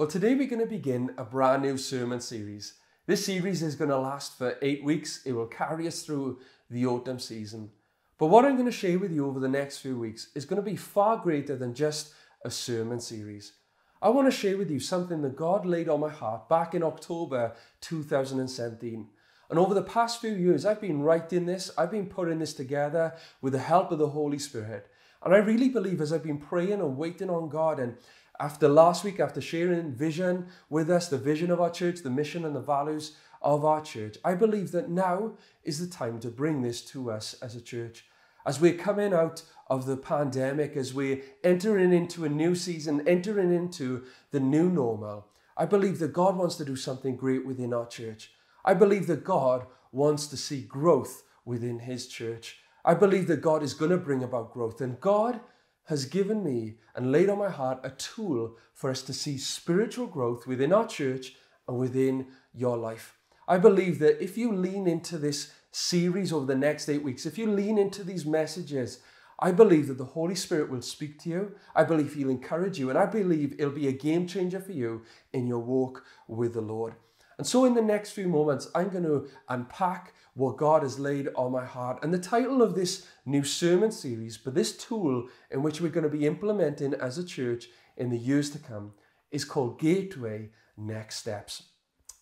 Well, today we're going to begin a brand new sermon series. This series is going to last for eight weeks. It will carry us through the autumn season. But what I'm going to share with you over the next few weeks is going to be far greater than just a sermon series. I want to share with you something that God laid on my heart back in October 2017. And over the past few years, I've been writing this, I've been putting this together with the help of the Holy Spirit. And I really believe as I've been praying and waiting on God, and after last week, after sharing vision with us, the vision of our church, the mission and the values of our church, I believe that now is the time to bring this to us as a church. As we're coming out of the pandemic, as we're entering into a new season, entering into the new normal, I believe that God wants to do something great within our church. I believe that God wants to see growth within His church. I believe that God is going to bring about growth. And God has given me and laid on my heart a tool for us to see spiritual growth within our church and within your life. I believe that if you lean into this series over the next eight weeks, if you lean into these messages, I believe that the Holy Spirit will speak to you. I believe He'll encourage you. And I believe it'll be a game changer for you in your walk with the Lord. And so, in the next few moments, I'm going to unpack what God has laid on my heart. And the title of this new sermon series, but this tool in which we're going to be implementing as a church in the years to come, is called Gateway Next Steps.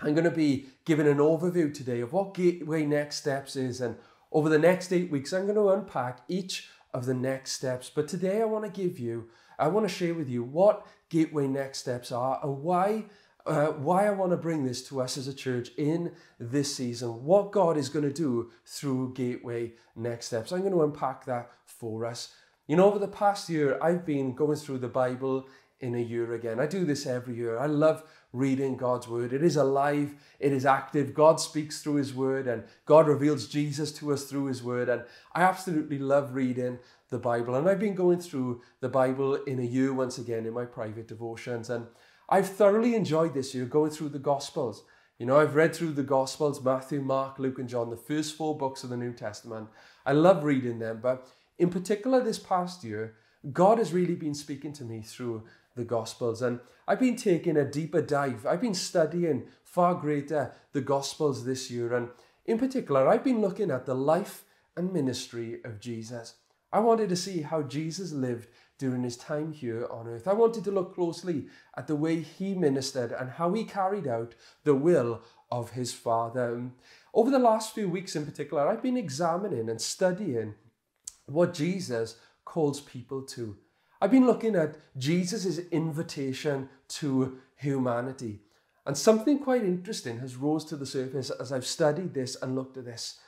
I'm going to be giving an overview today of what Gateway Next Steps is. And over the next eight weeks, I'm going to unpack each of the next steps. But today, I want to give you, I want to share with you what Gateway Next Steps are and why uh, why I want to bring this to us as a church in this season, what God is going to do through Gateway Next Steps. I'm going to unpack that for us. You know, over the past year, I've been going through the Bible in a year again. I do this every year. I love reading God's word. It is alive, it is active. God speaks through his word, and God reveals Jesus to us through his word. And I absolutely love reading the Bible. And I've been going through the Bible in a year once again in my private devotions. And I've thoroughly enjoyed this year going through the Gospels. You know, I've read through the Gospels Matthew, Mark, Luke, and John, the first four books of the New Testament. I love reading them, but in particular this past year, God has really been speaking to me through the Gospels, and I've been taking a deeper dive. I've been studying far greater the Gospels this year, and in particular, I've been looking at the life and ministry of Jesus. I wanted to see how Jesus lived during his time here on earth. I wanted to look closely at the way he ministered and how he carried out the will of his Father. Over the last few weeks in particular, I've been examining and studying what Jesus calls people to. I've been looking at Jesus' invitation to humanity. And something quite interesting has rose to the surface as I've studied this and looked at this.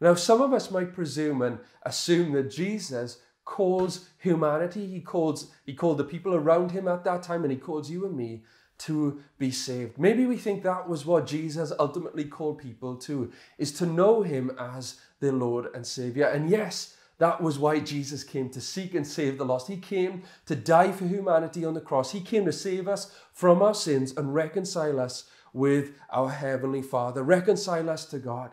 Now, some of us might presume and assume that Jesus calls humanity, he calls he called the people around him at that time, and he calls you and me to be saved. Maybe we think that was what Jesus ultimately called people to, is to know him as their Lord and Savior. And yes, that was why Jesus came to seek and save the lost. He came to die for humanity on the cross. He came to save us from our sins and reconcile us with our Heavenly Father, reconcile us to God.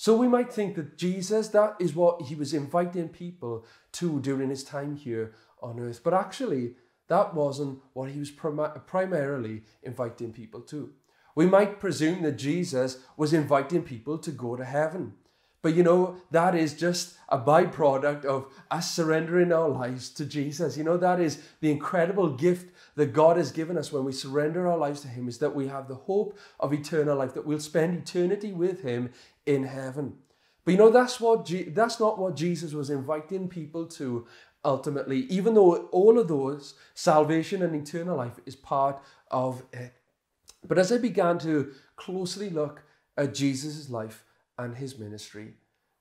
So we might think that Jesus, that is what he was inviting people to during his time here on earth. But actually, that wasn't what he was prim- primarily inviting people to. We might presume that Jesus was inviting people to go to heaven. But you know, that is just a byproduct of us surrendering our lives to Jesus. You know, that is the incredible gift that God has given us when we surrender our lives to Him, is that we have the hope of eternal life, that we'll spend eternity with Him in heaven. But you know, that's, what Je- that's not what Jesus was inviting people to ultimately, even though all of those, salvation and eternal life, is part of it. But as I began to closely look at Jesus' life and his ministry,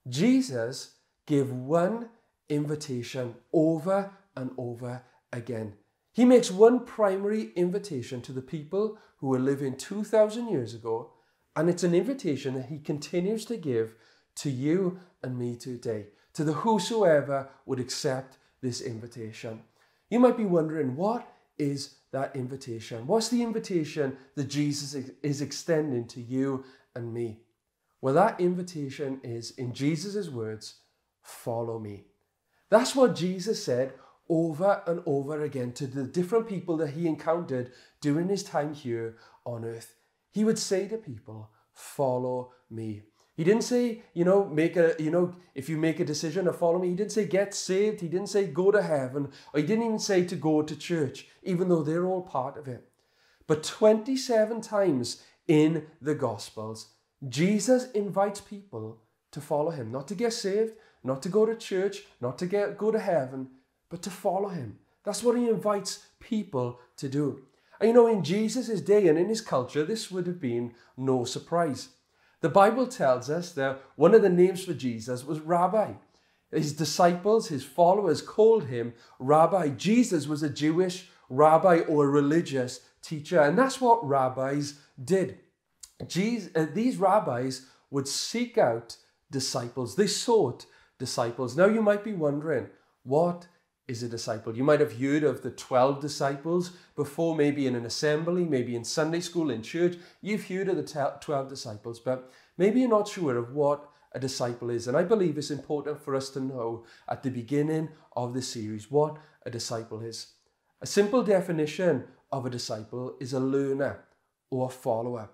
Jesus gave one invitation over and over again. He makes one primary invitation to the people who were living 2,000 years ago and it's an invitation that he continues to give to you and me today, to the whosoever would accept this invitation. You might be wondering, what is that invitation? What's the invitation that Jesus is extending to you and me? Well, that invitation is, in Jesus' words, follow me. That's what Jesus said over and over again to the different people that he encountered during his time here on earth. He would say to people, Follow me. He didn't say, you know, make a, you know, if you make a decision to follow me, he didn't say get saved. He didn't say go to heaven. Or he didn't even say to go to church, even though they're all part of it. But 27 times in the Gospels, Jesus invites people to follow him, not to get saved, not to go to church, not to get go to heaven, but to follow him. That's what he invites people to do. And you know, in Jesus' day and in his culture, this would have been no surprise. The Bible tells us that one of the names for Jesus was Rabbi. His disciples, his followers called him Rabbi. Jesus was a Jewish rabbi or a religious teacher, and that's what rabbis did. Jesus, uh, these rabbis would seek out disciples, they sought disciples. Now, you might be wondering, what is a disciple. You might have heard of the 12 disciples before, maybe in an assembly, maybe in Sunday school, in church. You've heard of the 12 disciples, but maybe you're not sure of what a disciple is. And I believe it's important for us to know at the beginning of the series what a disciple is. A simple definition of a disciple is a learner or a follower.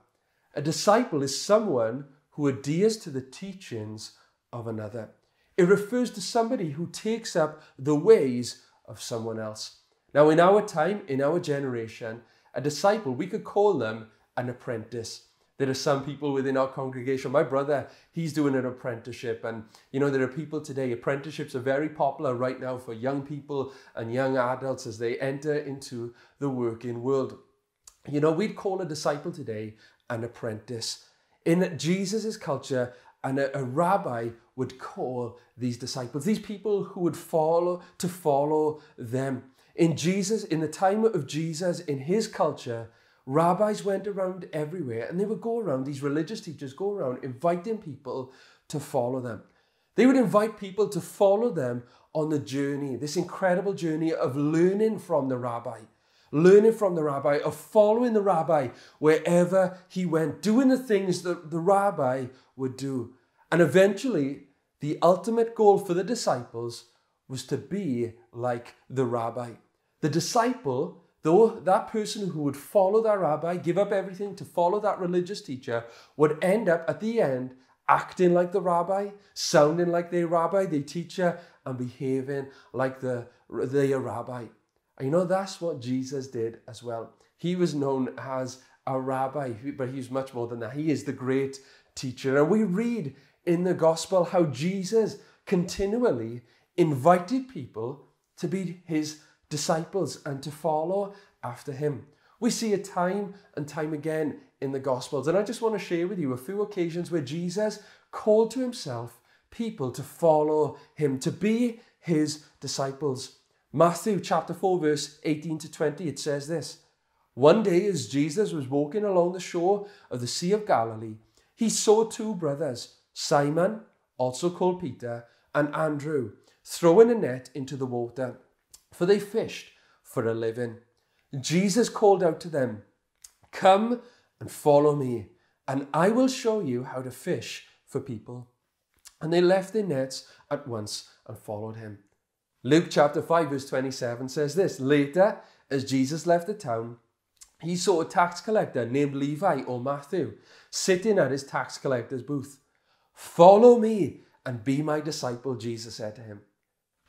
A disciple is someone who adheres to the teachings of another. It refers to somebody who takes up the ways of someone else. Now, in our time, in our generation, a disciple, we could call them an apprentice. There are some people within our congregation. My brother, he's doing an apprenticeship. And, you know, there are people today, apprenticeships are very popular right now for young people and young adults as they enter into the working world. You know, we'd call a disciple today an apprentice. In Jesus' culture, and a, a rabbi would call these disciples, these people who would follow to follow them. In Jesus, in the time of Jesus, in his culture, rabbis went around everywhere and they would go around, these religious teachers go around inviting people to follow them. They would invite people to follow them on the journey, this incredible journey of learning from the rabbi, learning from the rabbi, of following the rabbi wherever he went, doing the things that the rabbi would do. And eventually, the ultimate goal for the disciples was to be like the rabbi. The disciple, though that person who would follow that rabbi, give up everything to follow that religious teacher, would end up at the end acting like the rabbi, sounding like the rabbi, the teacher, and behaving like the, the rabbi. And you know, that's what Jesus did as well. He was known as a rabbi, but he's much more than that. He is the great teacher. And we read in the gospel how Jesus continually invited people to be his disciples and to follow after him. We see it time and time again in the Gospels. And I just want to share with you a few occasions where Jesus called to himself people to follow him, to be his disciples. Matthew chapter 4, verse 18 to 20, it says this One day, as Jesus was walking along the shore of the Sea of Galilee, he saw two brothers, Simon, also called Peter, and Andrew, throwing a net into the water, for they fished for a living. Jesus called out to them, Come and follow me, and I will show you how to fish for people. And they left their nets at once and followed him. Luke chapter 5, verse 27 says this Later, as Jesus left the town, he saw a tax collector named Levi or Matthew sitting at his tax collector's booth. Follow me and be my disciple, Jesus said to him.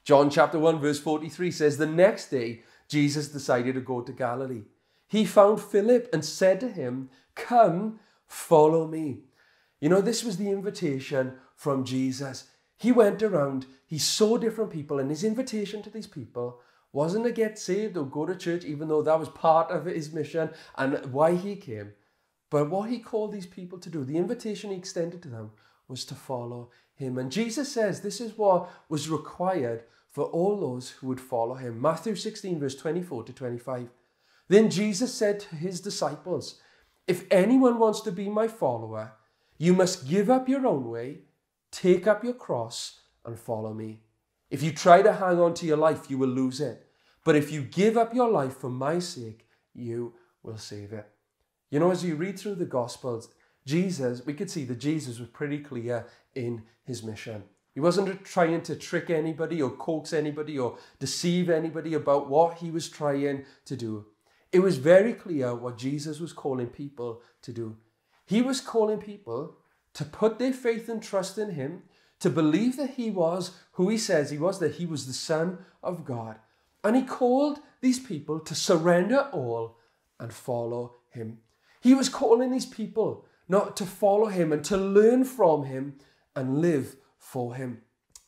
John chapter 1, verse 43 says, The next day, Jesus decided to go to Galilee. He found Philip and said to him, Come, follow me. You know, this was the invitation from Jesus. He went around, he saw different people, and his invitation to these people wasn't to get saved or go to church, even though that was part of his mission and why he came. But what he called these people to do, the invitation he extended to them, was to follow him. And Jesus says this is what was required for all those who would follow him. Matthew 16, verse 24 to 25. Then Jesus said to his disciples, If anyone wants to be my follower, you must give up your own way, take up your cross, and follow me. If you try to hang on to your life, you will lose it. But if you give up your life for my sake, you will save it. You know, as you read through the Gospels, Jesus, we could see that Jesus was pretty clear in his mission. He wasn't trying to trick anybody or coax anybody or deceive anybody about what he was trying to do. It was very clear what Jesus was calling people to do. He was calling people to put their faith and trust in him, to believe that he was who he says he was, that he was the Son of God. And he called these people to surrender all and follow him. He was calling these people not to follow him and to learn from him and live for him.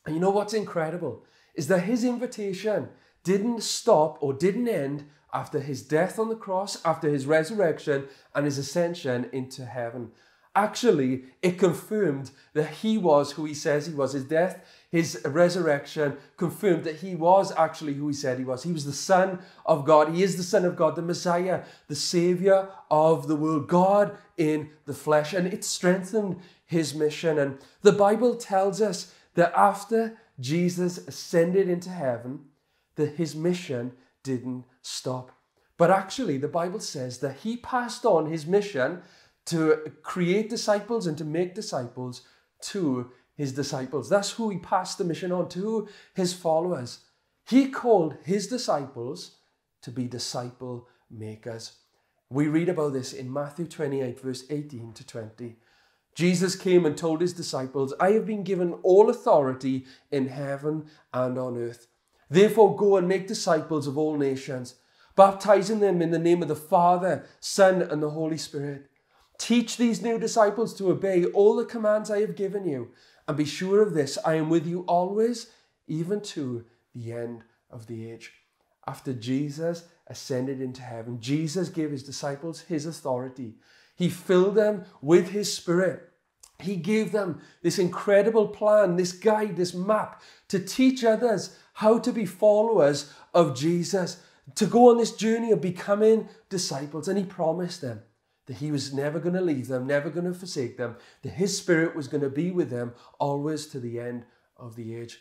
And you know what's incredible is that his invitation didn't stop or didn't end after his death on the cross, after his resurrection and his ascension into heaven. Actually, it confirmed that he was who he says he was. His death, his resurrection confirmed that he was actually who he said he was. He was the Son of God. He is the Son of God, the Messiah, the Savior of the world, God in the flesh. And it strengthened his mission. And the Bible tells us that after Jesus ascended into heaven, that his mission didn't stop. But actually, the Bible says that he passed on his mission to create disciples and to make disciples to his disciples. That's who he passed the mission on to, his followers. He called his disciples to be disciple makers. We read about this in Matthew 28, verse 18 to 20. Jesus came and told his disciples, I have been given all authority in heaven and on earth. Therefore, go and make disciples of all nations, baptizing them in the name of the Father, Son, and the Holy Spirit. Teach these new disciples to obey all the commands I have given you, and be sure of this I am with you always, even to the end of the age. After Jesus ascended into heaven, Jesus gave his disciples his authority he filled them with His Spirit. He gave them this incredible plan, this guide, this map to teach others how to be followers of Jesus, to go on this journey of becoming disciples. And He promised them that He was never going to leave them, never going to forsake them, that His Spirit was going to be with them always to the end of the age.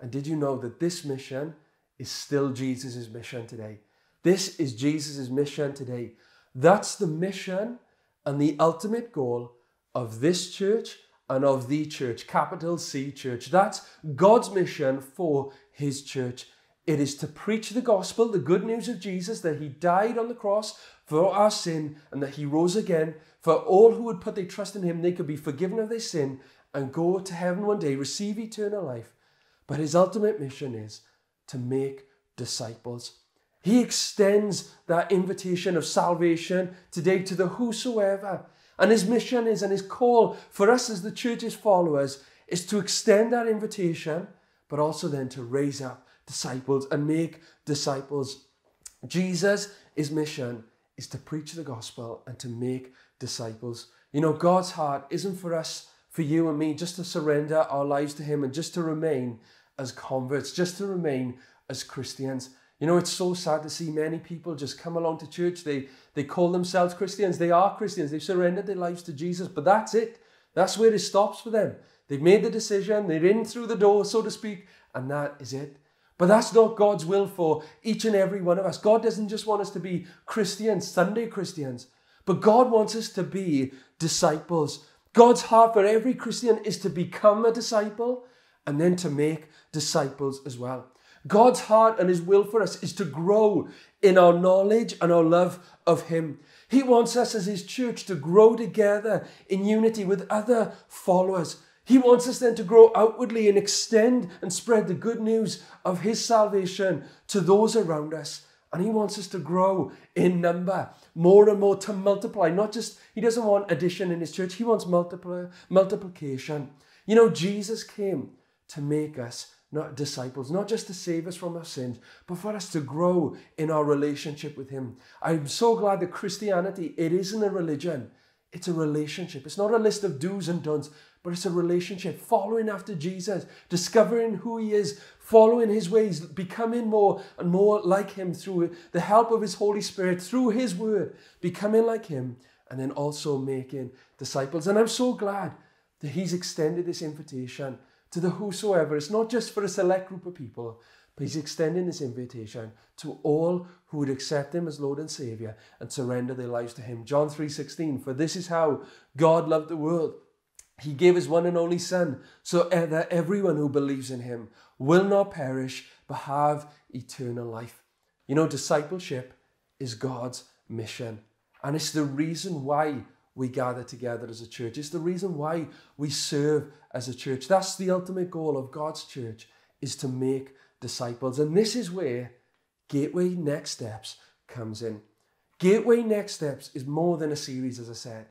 And did you know that this mission is still Jesus' mission today? This is Jesus' mission today. That's the mission and the ultimate goal of this church and of the church, capital C church. That's God's mission for his church. It is to preach the gospel, the good news of Jesus, that he died on the cross for our sin and that he rose again. For all who would put their trust in him, they could be forgiven of their sin and go to heaven one day, receive eternal life. But his ultimate mission is to make disciples. He extends that invitation of salvation today to the whosoever. And his mission is, and his call for us as the church's followers is to extend that invitation, but also then to raise up disciples and make disciples. Jesus' mission is to preach the gospel and to make disciples. You know, God's heart isn't for us, for you and me, just to surrender our lives to him and just to remain as converts, just to remain as Christians. You know, it's so sad to see many people just come along to church. They, they call themselves Christians. They are Christians. They've surrendered their lives to Jesus, but that's it. That's where it stops for them. They've made the decision. They're in through the door, so to speak, and that is it. But that's not God's will for each and every one of us. God doesn't just want us to be Christians, Sunday Christians, but God wants us to be disciples. God's heart for every Christian is to become a disciple and then to make disciples as well. God's heart and His will for us is to grow in our knowledge and our love of Him. He wants us as His church to grow together in unity with other followers. He wants us then to grow outwardly and extend and spread the good news of His salvation to those around us. And He wants us to grow in number, more and more to multiply. Not just, He doesn't want addition in His church, He wants multiply, multiplication. You know, Jesus came to make us not disciples, not just to save us from our sins, but for us to grow in our relationship with Him. I'm so glad that Christianity, it isn't a religion, it's a relationship. It's not a list of do's and don'ts, but it's a relationship, following after Jesus, discovering who He is, following His ways, becoming more and more like Him through the help of His Holy Spirit, through His Word, becoming like Him, and then also making disciples. And I'm so glad that He's extended this invitation to the whosoever. It's not just for a select group of people, but he's extending this invitation to all who would accept him as Lord and Savior and surrender their lives to him. John 3:16, for this is how God loved the world, He gave his one and only Son so that everyone who believes in him will not perish but have eternal life. You know, discipleship is God's mission. And it's the reason why we gather together as a church. It's the reason why we serve as a church. That's the ultimate goal of God's church is to make disciples. And this is where Gateway Next Steps comes in. Gateway Next Steps is more than a series, as I said.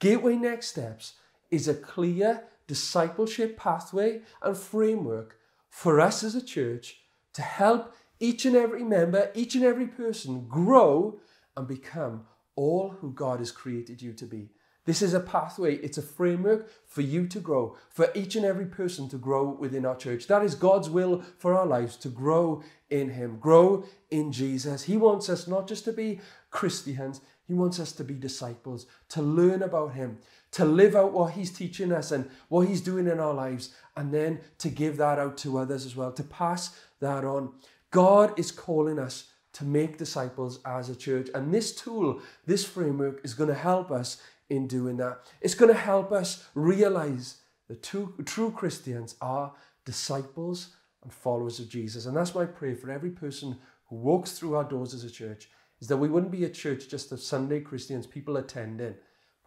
Gateway Next Steps is a clear discipleship pathway and framework for us as a church to help each and every member, each and every person grow and become all who God has created you to be. This is a pathway, it's a framework for you to grow, for each and every person to grow within our church. That is God's will for our lives to grow in Him, grow in Jesus. He wants us not just to be Christians, He wants us to be disciples, to learn about Him, to live out what He's teaching us and what He's doing in our lives, and then to give that out to others as well, to pass that on. God is calling us to make disciples as a church. And this tool, this framework is going to help us in doing that. It's going to help us realize that true, true Christians are disciples and followers of Jesus. And that's my prayer for every person who walks through our doors as a church is that we wouldn't be a church just of Sunday Christians, people attending,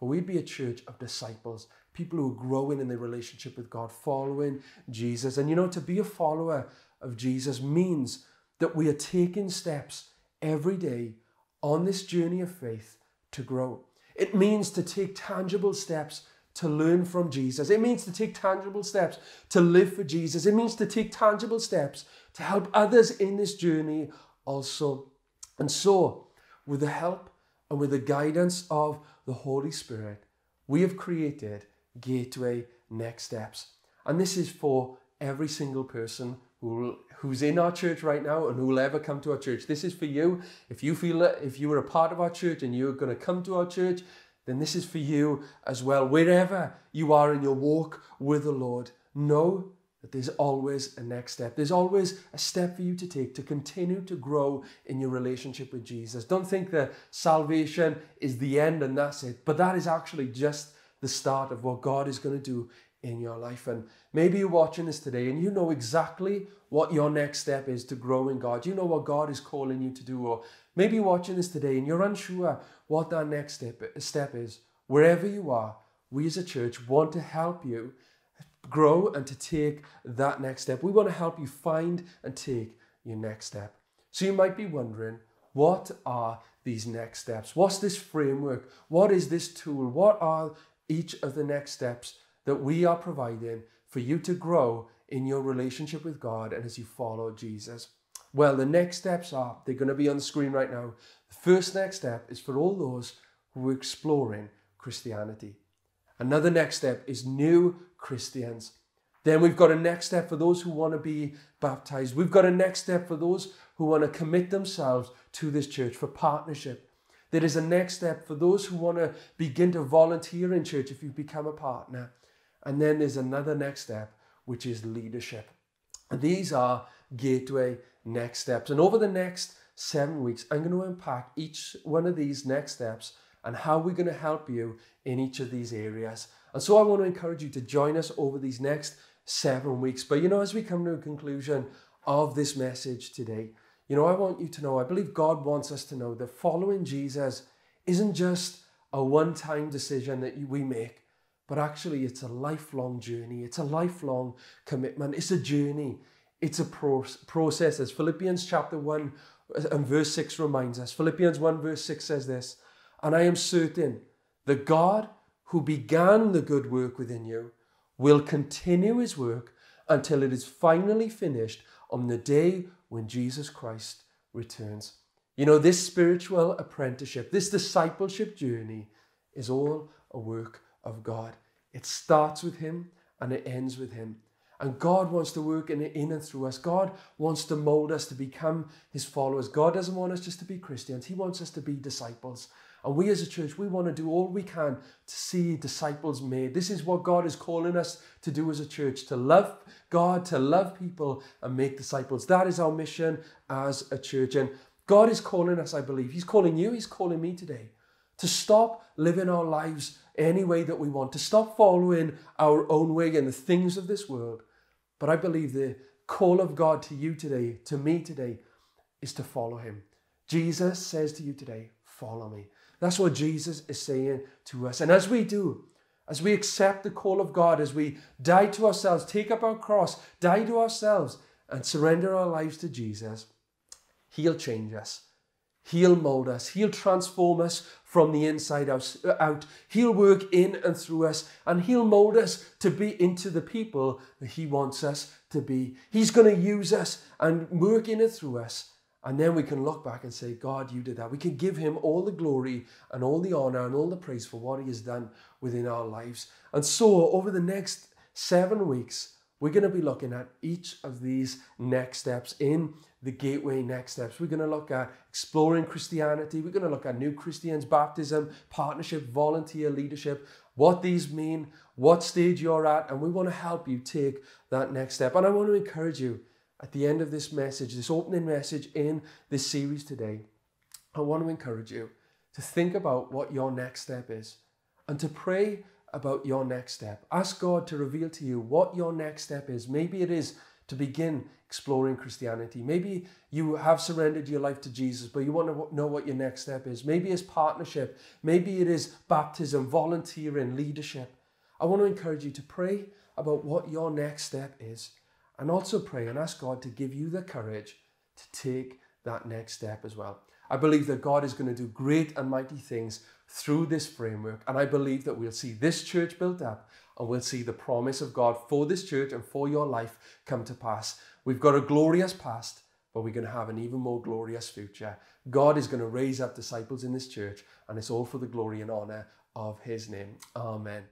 but we'd be a church of disciples, people who are growing in their relationship with God, following Jesus. And you know, to be a follower of Jesus means that we are taking steps every day on this journey of faith to grow. It means to take tangible steps to learn from Jesus. It means to take tangible steps to live for Jesus. It means to take tangible steps to help others in this journey also. And so, with the help and with the guidance of the Holy Spirit, we have created Gateway Next Steps. And this is for every single person who who's in our church right now and who will ever come to our church. This is for you. If you feel that if you were a part of our church and you're going to come to our church, then this is for you as well. Wherever you are in your walk with the Lord, know that there's always a next step. There's always a step for you to take to continue to grow in your relationship with Jesus. Don't think that salvation is the end and that's it, but that is actually just the start of what God is going to do in your life. And maybe you're watching this today and you know exactly what your next step is to grow in God. You know what God is calling you to do. Or maybe you're watching this today and you're unsure what that next step, step is. Wherever you are, we as a church want to help you grow and to take that next step. We want to help you find and take your next step. So you might be wondering, what are these next steps? What's this framework? What is this tool? What are each of the next steps that we are providing for you to grow in your relationship with God and as you follow Jesus? Well, the next steps are, they're going to be on the screen right now. The first next step is for all those who are exploring Christianity. Another next step is new Christians. Then we've got a next step for those who want to be baptized. We've got a next step for those who want to commit themselves to this church for partnership. There is a next step for those who want to begin to volunteer in church if you become a partner. And then there's another next step, which is leadership. And these are gateway next steps. And over the next seven weeks, I'm going to unpack each one of these next steps and how we're going to help you in each of these areas. And so I want to encourage you to join us over these next seven weeks. But you know, as we come to a conclusion of this message today, you know, I want you to know, I believe God wants us to know that following Jesus isn't just a one time decision that we make, but actually it's a lifelong journey. It's a lifelong commitment. It's a journey. It's a process. As Philippians chapter 1 uh, and verse 6 reminds us, Philippians 1 verse 6 says this, and I am certain that God who began the good work within you will continue his work until it is finally finished on the day when Jesus Christ returns. You know, this spiritual apprenticeship, this discipleship journey is all a work of God. It starts with Him and it ends with Him. And God wants to work in, in and through us. God wants to mold us to become His followers. God doesn't want us just to be Christians, He wants us to be disciples. And we as a church, we want to do all we can to see disciples made. This is what God is calling us to do as a church to love God, to love people, and make disciples. That is our mission as a church. And God is calling us, I believe. He's calling you, He's calling me today to stop living our lives any way that we want, to stop following our own way and the things of this world. But I believe the call of God to you today, to me today, is to follow him. Jesus says to you today, follow me. That's what Jesus is saying to us. And as we do, as we accept the call of God, as we die to ourselves, take up our cross, die to ourselves, and surrender our lives to Jesus, He'll change us. He'll mold us. He'll transform us from the inside out. He'll work in and through us, and He'll mold us to be into the people that He wants us to be. He's going to use us and work in and through us. And then we can look back and say, God, you did that. We can give Him all the glory and all the honor and all the praise for what He has done within our lives. And so, over the next seven weeks, we're going to be looking at each of these next steps in the Gateway Next Steps. We're going to look at exploring Christianity. We're going to look at new Christians, baptism, partnership, volunteer leadership, what these mean, what stage you're at, and we want to help you take that next step. And I want to encourage you at the end of this message, this opening message in this series today, I want to encourage you to think about what your next step is and to pray about your next step. Ask God to reveal to you what your next step is. Maybe it is to begin exploring Christianity. Maybe you have surrendered your life to Jesus, but you want to know what your next step is. Maybe it's partnership. Maybe it is baptism, volunteering, leadership. I want to encourage you to pray about what your next step is and also pray and ask God to give you the courage to take that next step as well. I believe that God is going to do great and mighty things through this framework. And I believe that we'll see this church built up and we'll see the promise of God for this church and for your life come to pass. We've got a glorious past, but we're going to have an even more glorious future. God is going to raise up disciples in this church, and it's all for the glory and honor of his name. Amen.